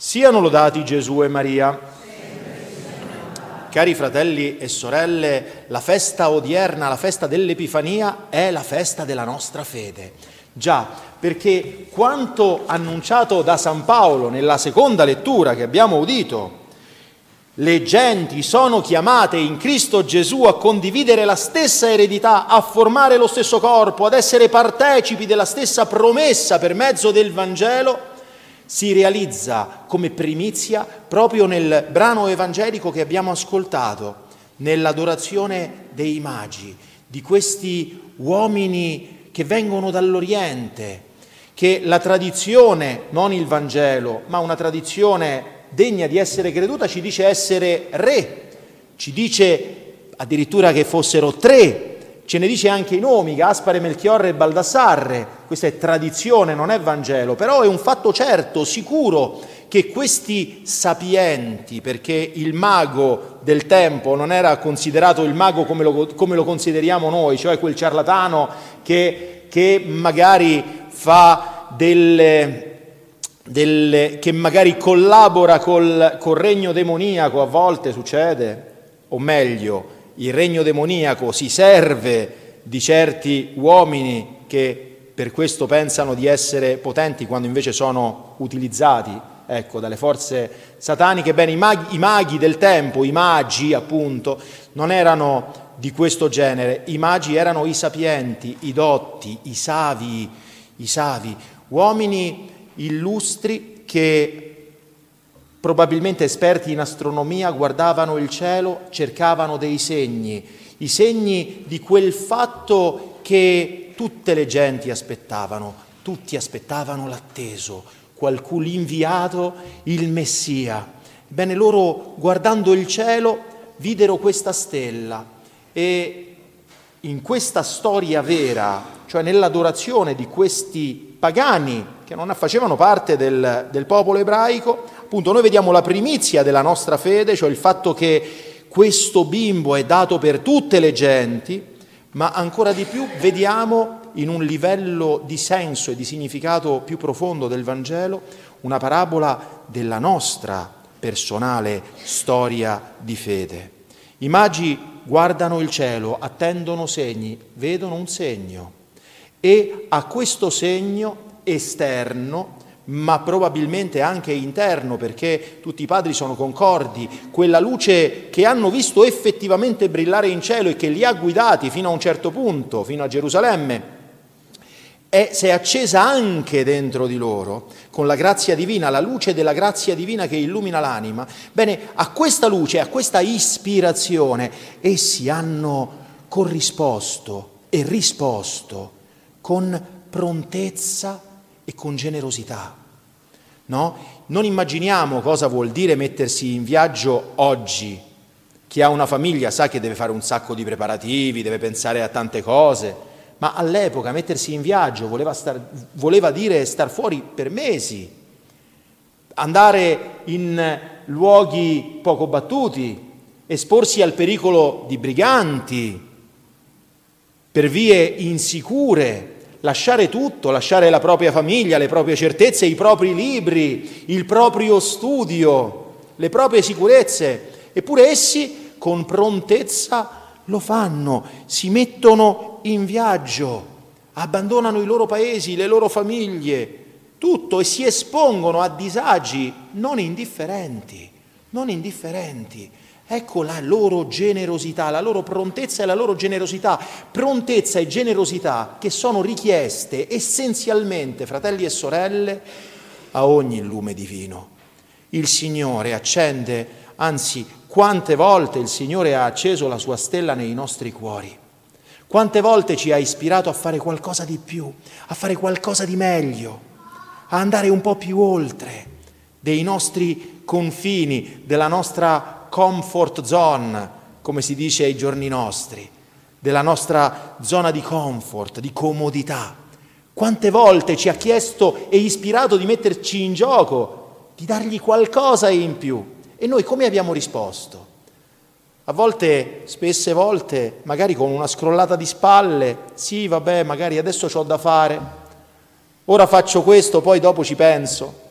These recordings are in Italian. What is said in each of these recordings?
Siano lodati Gesù e Maria. Cari fratelli e sorelle, la festa odierna, la festa dell'Epifania è la festa della nostra fede. Già, perché quanto annunciato da San Paolo nella seconda lettura che abbiamo udito, le genti sono chiamate in Cristo Gesù a condividere la stessa eredità, a formare lo stesso corpo, ad essere partecipi della stessa promessa per mezzo del Vangelo, si realizza come primizia proprio nel brano evangelico che abbiamo ascoltato, nell'adorazione dei magi, di questi uomini che vengono dall'Oriente, che la tradizione, non il Vangelo, ma una tradizione degna di essere creduta ci dice essere re, ci dice addirittura che fossero tre, ce ne dice anche i nomi, Gaspare, Melchiorre e Baldassarre, questa è tradizione, non è Vangelo, però è un fatto certo, sicuro, che questi sapienti, perché il mago del tempo non era considerato il mago come lo, come lo consideriamo noi, cioè quel ciarlatano che, che magari fa delle, del, che magari collabora col, col regno demoniaco, a volte succede, o meglio, il regno demoniaco si serve di certi uomini che per questo pensano di essere potenti quando invece sono utilizzati ecco, dalle forze sataniche. Bene, i maghi, i maghi del tempo, i magi appunto, non erano di questo genere, i magi erano i sapienti, i dotti, i savi, i savi, uomini illustri che probabilmente esperti in astronomia guardavano il cielo, cercavano dei segni, i segni di quel fatto che tutte le genti aspettavano, tutti aspettavano l'atteso, qualcuno l'inviato, il Messia. Bene, loro guardando il cielo videro questa stella e in questa storia vera, cioè nell'adorazione di questi pagani che non facevano parte del, del popolo ebraico, appunto noi vediamo la primizia della nostra fede, cioè il fatto che questo bimbo è dato per tutte le genti, ma ancora di più vediamo in un livello di senso e di significato più profondo del Vangelo una parabola della nostra personale storia di fede. I magi guardano il cielo, attendono segni, vedono un segno e a questo segno esterno, ma probabilmente anche interno, perché tutti i padri sono concordi, quella luce che hanno visto effettivamente brillare in cielo e che li ha guidati fino a un certo punto, fino a Gerusalemme, è, si è accesa anche dentro di loro con la grazia divina, la luce della grazia divina che illumina l'anima. Bene, a questa luce, a questa ispirazione, essi hanno corrisposto e risposto con prontezza e con generosità. No? Non immaginiamo cosa vuol dire mettersi in viaggio oggi. Chi ha una famiglia sa che deve fare un sacco di preparativi, deve pensare a tante cose, ma all'epoca mettersi in viaggio voleva, star, voleva dire star fuori per mesi, andare in luoghi poco battuti, esporsi al pericolo di briganti, per vie insicure, lasciare tutto, lasciare la propria famiglia, le proprie certezze, i propri libri, il proprio studio, le proprie sicurezze. Eppure essi con prontezza lo fanno, si mettono in viaggio, abbandonano i loro paesi, le loro famiglie, tutto e si espongono a disagi non indifferenti, non indifferenti. Ecco la loro generosità, la loro prontezza e la loro generosità. Prontezza e generosità che sono richieste essenzialmente, fratelli e sorelle, a ogni lume divino. Il Signore accende, anzi, quante volte il Signore ha acceso la sua stella nei nostri cuori. Quante volte ci ha ispirato a fare qualcosa di più, a fare qualcosa di meglio, a andare un po' più oltre dei nostri confini, della nostra comfort zone, come si dice ai giorni nostri, della nostra zona di comfort, di comodità. Quante volte ci ha chiesto e ispirato di metterci in gioco, di dargli qualcosa in più. E noi come abbiamo risposto? A volte, spesse volte, magari con una scrollata di spalle, sì, vabbè, magari adesso ho da fare, ora faccio questo, poi dopo ci penso.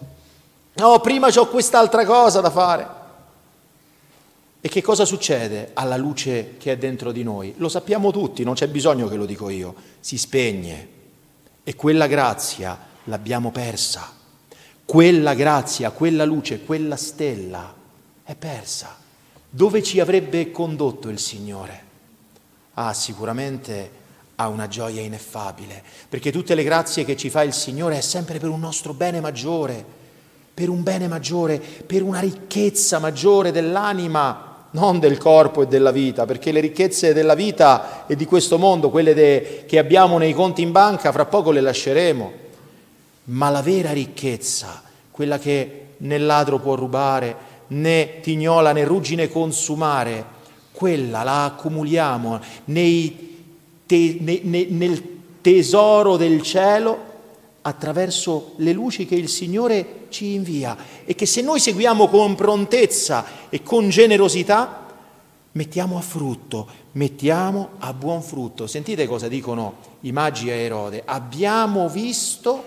No, prima ho quest'altra cosa da fare. E che cosa succede alla luce che è dentro di noi? Lo sappiamo tutti, non c'è bisogno che lo dico io. Si spegne. E quella grazia l'abbiamo persa. Quella grazia, quella luce, quella stella è persa. Dove ci avrebbe condotto il Signore? Ah, sicuramente a una gioia ineffabile, perché tutte le grazie che ci fa il Signore è sempre per un nostro bene maggiore, per un bene maggiore, per una ricchezza maggiore dell'anima, non del corpo e della vita, perché le ricchezze della vita e di questo mondo, quelle de, che abbiamo nei conti in banca, fra poco le lasceremo, ma la vera ricchezza, quella che né ladro può rubare, né tignola né ruggine consumare, quella la accumuliamo nei, te, ne, ne, nel tesoro del cielo attraverso le luci che il Signore ci invia e che se noi seguiamo con prontezza e con generosità, mettiamo a frutto, mettiamo a buon frutto. Sentite cosa dicono i magi a Erode. Abbiamo visto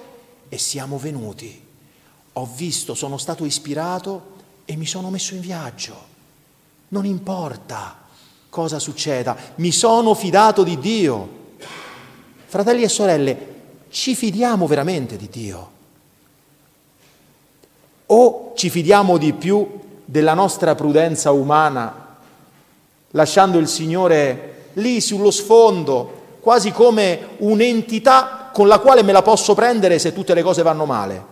e siamo venuti. Ho visto, sono stato ispirato e mi sono messo in viaggio. Non importa cosa succeda, mi sono fidato di Dio. Fratelli e sorelle, ci fidiamo veramente di Dio? O ci fidiamo di più della nostra prudenza umana, lasciando il Signore lì sullo sfondo, quasi come un'entità con la quale me la posso prendere se tutte le cose vanno male?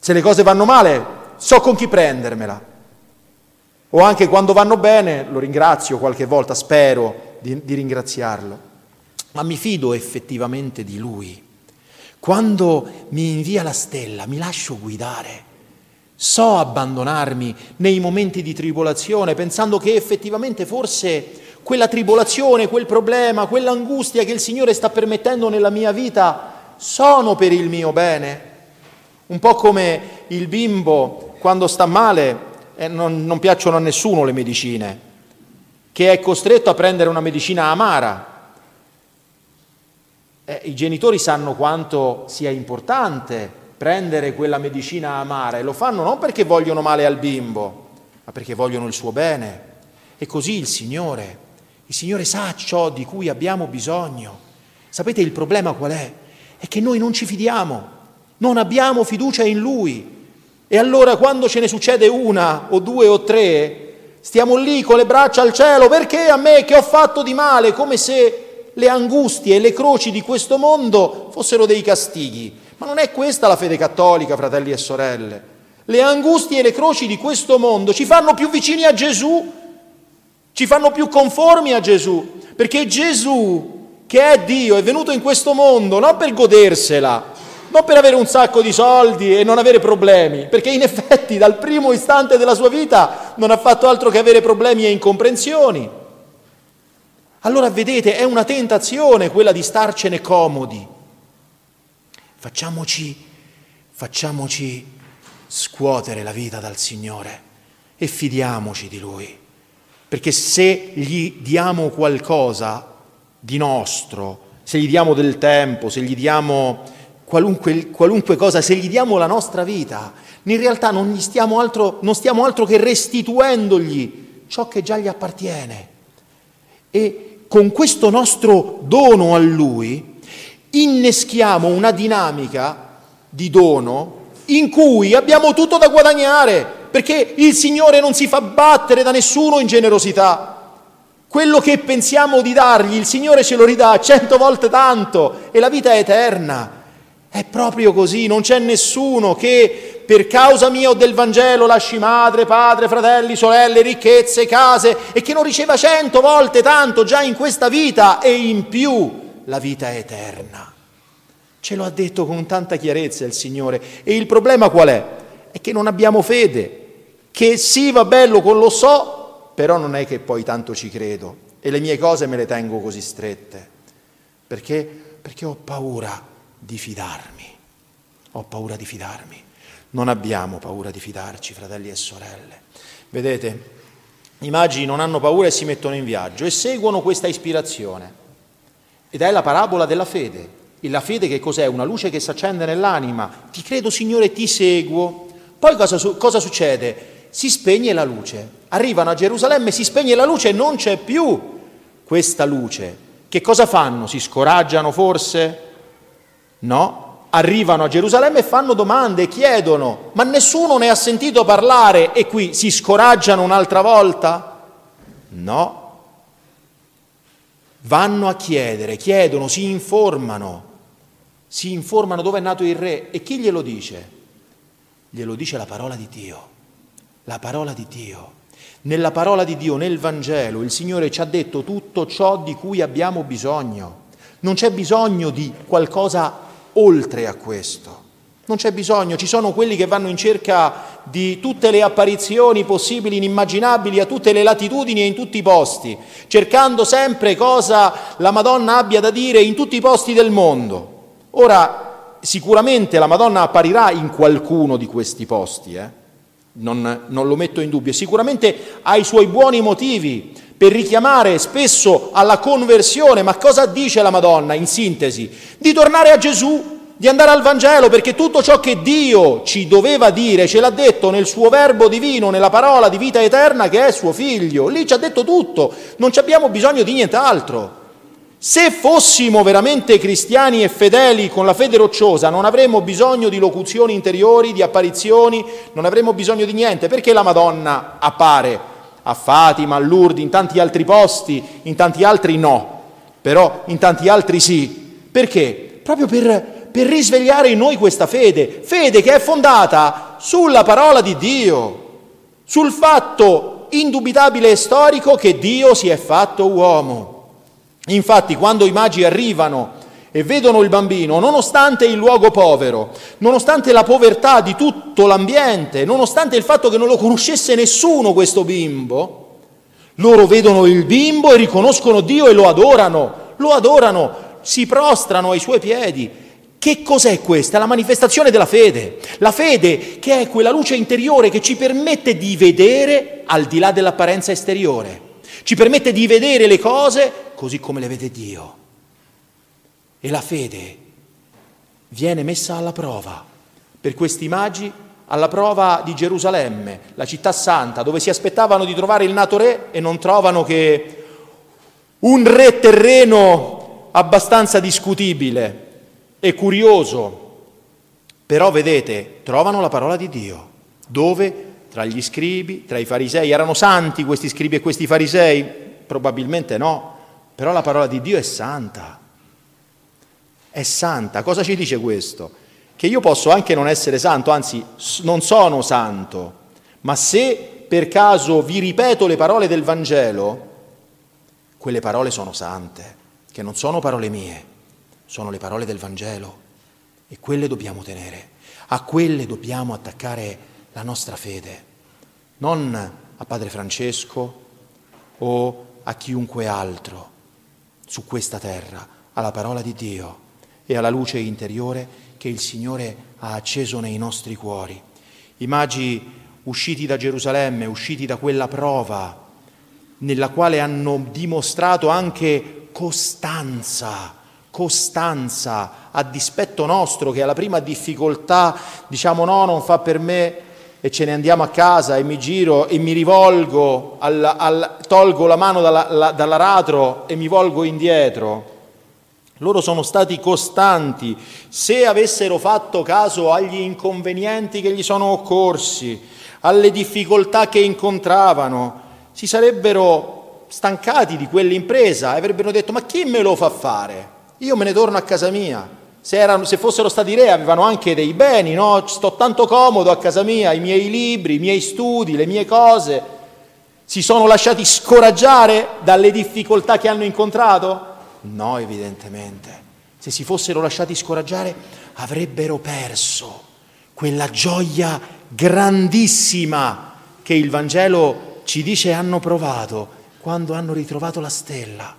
Se le cose vanno male, so con chi prendermela. O anche quando vanno bene, lo ringrazio qualche volta, spero di, di ringraziarlo, ma mi fido effettivamente di lui. Quando mi invia la stella, mi lascio guidare. So abbandonarmi nei momenti di tribolazione, pensando che effettivamente forse quella tribolazione, quel problema, quell'angustia che il Signore sta permettendo nella mia vita sono per il mio bene. Un po' come il bimbo quando sta male eh, non, non piacciono a nessuno le medicine, che è costretto a prendere una medicina amara. Eh, I genitori sanno quanto sia importante prendere quella medicina amara e lo fanno non perché vogliono male al bimbo, ma perché vogliono il suo bene. E così il Signore, il Signore sa ciò di cui abbiamo bisogno. Sapete il problema qual è? È che noi non ci fidiamo, non abbiamo fiducia in Lui. E allora quando ce ne succede una o due o tre, stiamo lì con le braccia al cielo, perché a me che ho fatto di male, come se le angustie e le croci di questo mondo fossero dei castighi. Ma non è questa la fede cattolica, fratelli e sorelle. Le angustie e le croci di questo mondo ci fanno più vicini a Gesù, ci fanno più conformi a Gesù, perché Gesù, che è Dio, è venuto in questo mondo non per godersela, non per avere un sacco di soldi e non avere problemi, perché in effetti dal primo istante della sua vita non ha fatto altro che avere problemi e incomprensioni. Allora vedete, è una tentazione quella di starcene comodi. Facciamoci, facciamoci scuotere la vita dal Signore e fidiamoci di Lui, perché se gli diamo qualcosa di nostro, se gli diamo del tempo, se gli diamo qualunque, qualunque, cosa, se gli diamo la nostra vita, in realtà non, stiamo altro, non stiamo altro che restituendogli ciò che già gli appartiene. E con questo nostro dono a Lui inneschiamo una dinamica di dono in cui abbiamo tutto da guadagnare, perché il Signore non si fa battere da nessuno in generosità. Quello che pensiamo di dargli, il Signore ce lo ridà cento volte tanto e la vita è eterna. È proprio così, non c'è nessuno che per causa mia o del Vangelo lasci madre, padre, fratelli, sorelle, ricchezze, case e che non riceva cento volte tanto già in questa vita e in più la vita eterna. Ce lo ha detto con tanta chiarezza il Signore. E il problema qual è? È che non abbiamo fede, che sì va bello, con lo so, però non è che poi tanto ci credo e le mie cose me le tengo così strette. Perché? Perché ho paura di fidarmi. Ho paura di fidarmi. Non abbiamo paura di fidarci, fratelli e sorelle. Vedete, i magi non hanno paura e si mettono in viaggio e seguono questa ispirazione. Ed è la parabola della fede. la fede che cos'è? Una luce che si accende nell'anima. Ti credo Signore, ti seguo. Poi cosa, cosa succede? Si spegne la luce. Arrivano a Gerusalemme, si spegne la luce e non c'è più questa luce. Che cosa fanno? Si scoraggiano forse? No, arrivano a Gerusalemme e fanno domande, chiedono, ma nessuno ne ha sentito parlare e qui si scoraggiano un'altra volta? No. Vanno a chiedere, chiedono, si informano, si informano dove è nato il re e chi glielo dice? Glielo dice la parola di Dio, la parola di Dio. Nella parola di Dio, nel Vangelo, il Signore ci ha detto tutto ciò di cui abbiamo bisogno. Non c'è bisogno di qualcosa oltre a questo. Non c'è bisogno, ci sono quelli che vanno in cerca di tutte le apparizioni possibili, inimmaginabili, a tutte le latitudini e in tutti i posti, cercando sempre cosa la Madonna abbia da dire in tutti i posti del mondo. Ora, sicuramente la Madonna apparirà in qualcuno di questi posti, eh? non, non lo metto in dubbio, sicuramente ha i suoi buoni motivi per richiamare spesso alla conversione, ma cosa dice la Madonna in sintesi? Di tornare a Gesù, di andare al Vangelo, perché tutto ciò che Dio ci doveva dire ce l'ha detto nel suo verbo divino, nella parola di vita eterna che è suo figlio. Lì ci ha detto tutto, non abbiamo bisogno di nient'altro. Se fossimo veramente cristiani e fedeli con la fede rocciosa, non avremmo bisogno di locuzioni interiori, di apparizioni, non avremmo bisogno di niente, perché la Madonna appare a Fatima, a Lourdes, in tanti altri posti, in tanti altri no, però in tanti altri sì. Perché? Proprio per, per risvegliare in noi questa fede, fede che è fondata sulla parola di Dio, sul fatto indubitabile e storico che Dio si è fatto uomo. Infatti quando i magi arrivano e vedono il bambino, nonostante il luogo povero, nonostante la povertà di tutto l'ambiente, nonostante il fatto che non lo conoscesse nessuno questo bimbo, loro vedono il bimbo e riconoscono Dio e lo adorano, lo adorano, si prostrano ai suoi piedi. Che cos'è questa? La manifestazione della fede. La fede che è quella luce interiore che ci permette di vedere al di là dell'apparenza esteriore, ci permette di vedere le cose così come le vede Dio. E la fede viene messa alla prova per questi magi, alla prova di Gerusalemme, la città santa, dove si aspettavano di trovare il nato re e non trovano che un re terreno abbastanza discutibile e curioso. Però vedete, trovano la parola di Dio, dove tra gli scribi, tra i farisei, erano santi questi scribi e questi farisei? Probabilmente no, però la parola di Dio è santa è santa. Cosa ci dice questo? Che io posso anche non essere santo, anzi non sono santo, ma se per caso vi ripeto le parole del Vangelo, quelle parole sono sante, che non sono parole mie, sono le parole del Vangelo e quelle dobbiamo tenere, a quelle dobbiamo attaccare la nostra fede, non a Padre Francesco o a chiunque altro su questa terra, alla parola di Dio e alla luce interiore che il Signore ha acceso nei nostri cuori. I magi usciti da Gerusalemme, usciti da quella prova, nella quale hanno dimostrato anche costanza, costanza a dispetto nostro che alla prima difficoltà diciamo no, non fa per me e ce ne andiamo a casa e mi giro e mi rivolgo, al, al, tolgo la mano dalla, la, dall'aratro e mi volgo indietro. Loro sono stati costanti. Se avessero fatto caso agli inconvenienti che gli sono occorsi, alle difficoltà che incontravano, si sarebbero stancati di quell'impresa e avrebbero detto ma chi me lo fa fare? Io me ne torno a casa mia. Se, erano, se fossero stati re avevano anche dei beni, no? Sto tanto comodo a casa mia, i miei libri, i miei studi, le mie cose. Si sono lasciati scoraggiare dalle difficoltà che hanno incontrato? No, evidentemente. Se si fossero lasciati scoraggiare avrebbero perso quella gioia grandissima che il Vangelo ci dice hanno provato quando hanno ritrovato la stella.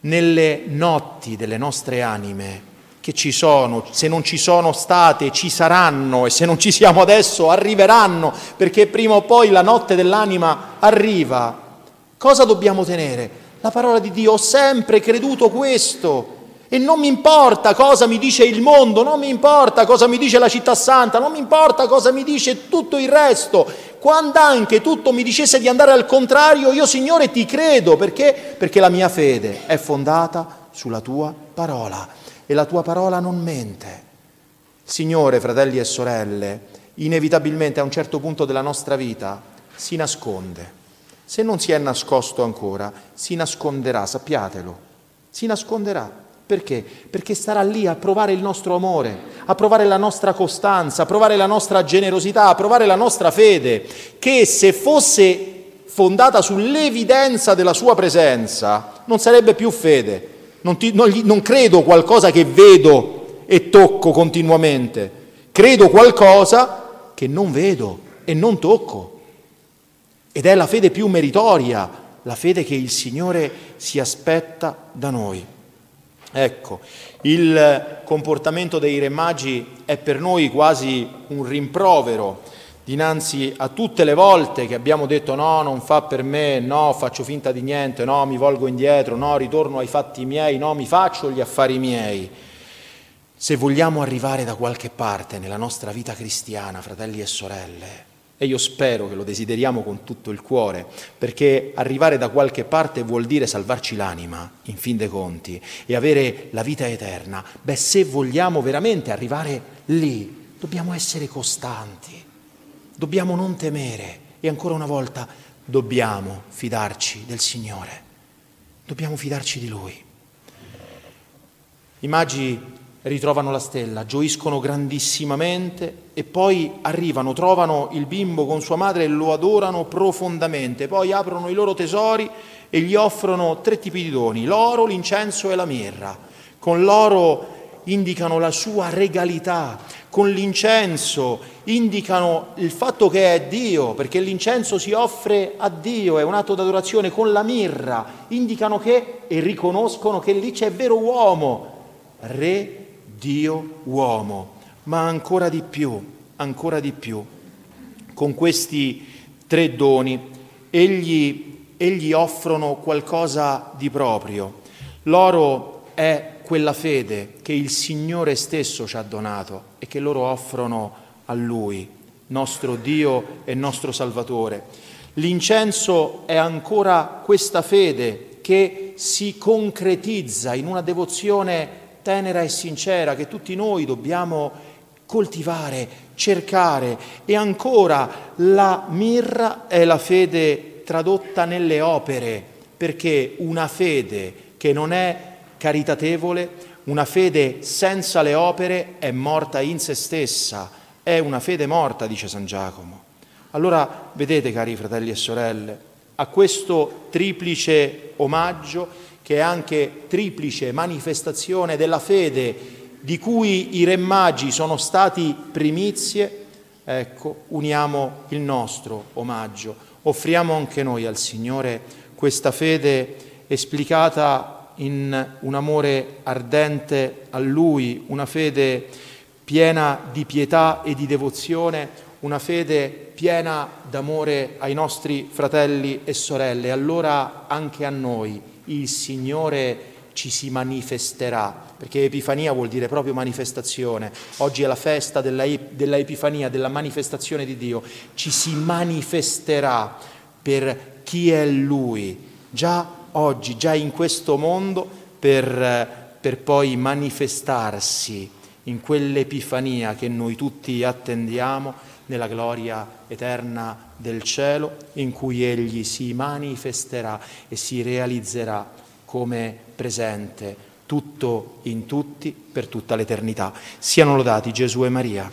Nelle notti delle nostre anime che ci sono, se non ci sono state, ci saranno e se non ci siamo adesso, arriveranno, perché prima o poi la notte dell'anima arriva. Cosa dobbiamo tenere? La parola di Dio, ho sempre creduto questo E non mi importa cosa mi dice il mondo, non mi importa cosa mi dice la città santa, non mi importa cosa mi dice tutto il resto. Quando anche tutto mi dicesse di andare al contrario, io Signore ti credo perché? Perché la mia fede è fondata sulla tua parola e la tua parola non mente. Signore, fratelli e sorelle, inevitabilmente a un certo punto della nostra vita si nasconde. Se non si è nascosto ancora, si nasconderà, sappiatelo, si nasconderà. Perché? Perché starà lì a provare il nostro amore, a provare la nostra costanza, a provare la nostra generosità, a provare la nostra fede, che se fosse fondata sull'evidenza della sua presenza, non sarebbe più fede. Non, ti, non, non credo qualcosa che vedo e tocco continuamente, credo qualcosa che non vedo e non tocco. Ed è la fede più meritoria, la fede che il Signore si aspetta da noi. Ecco, il comportamento dei re magi è per noi quasi un rimprovero dinanzi a tutte le volte che abbiamo detto no, non fa per me, no, faccio finta di niente, no, mi volgo indietro, no, ritorno ai fatti miei, no, mi faccio gli affari miei. Se vogliamo arrivare da qualche parte nella nostra vita cristiana, fratelli e sorelle, e io spero che lo desideriamo con tutto il cuore, perché arrivare da qualche parte vuol dire salvarci l'anima, in fin dei conti, e avere la vita eterna. Beh, se vogliamo veramente arrivare lì, dobbiamo essere costanti, dobbiamo non temere e ancora una volta dobbiamo fidarci del Signore, dobbiamo fidarci di Lui. I magi ritrovano la stella, gioiscono grandissimamente e poi arrivano, trovano il bimbo con sua madre e lo adorano profondamente, poi aprono i loro tesori e gli offrono tre tipi di doni, l'oro, l'incenso e la mirra. Con l'oro indicano la sua regalità, con l'incenso indicano il fatto che è Dio, perché l'incenso si offre a Dio, è un atto d'adorazione, con la mirra indicano che e riconoscono che lì c'è vero uomo, re Dio uomo, ma ancora di più, ancora di più. Con questi tre doni egli, egli offrono qualcosa di proprio. L'oro è quella fede che il Signore stesso ci ha donato e che loro offrono a Lui, nostro Dio e nostro Salvatore. L'incenso è ancora questa fede che si concretizza in una devozione tenera e sincera che tutti noi dobbiamo coltivare, cercare e ancora la mirra è la fede tradotta nelle opere, perché una fede che non è caritatevole, una fede senza le opere è morta in se stessa, è una fede morta, dice San Giacomo. Allora, vedete cari fratelli e sorelle, a questo triplice omaggio che è anche triplice manifestazione della fede di cui i re magi sono stati primizie, ecco, uniamo il nostro omaggio, offriamo anche noi al Signore questa fede esplicata in un amore ardente a Lui, una fede piena di pietà e di devozione, una fede piena d'amore ai nostri fratelli e sorelle. Allora anche a noi il Signore ci si manifesterà, perché Epifania vuol dire proprio manifestazione. Oggi è la festa della, della Epifania, della manifestazione di Dio. Ci si manifesterà per chi è Lui, già oggi, già in questo mondo, per, per poi manifestarsi in quell'Epifania che noi tutti attendiamo nella gloria eterna del cielo in cui Egli si manifesterà e si realizzerà come presente tutto in tutti per tutta l'eternità. Siano lodati Gesù e Maria.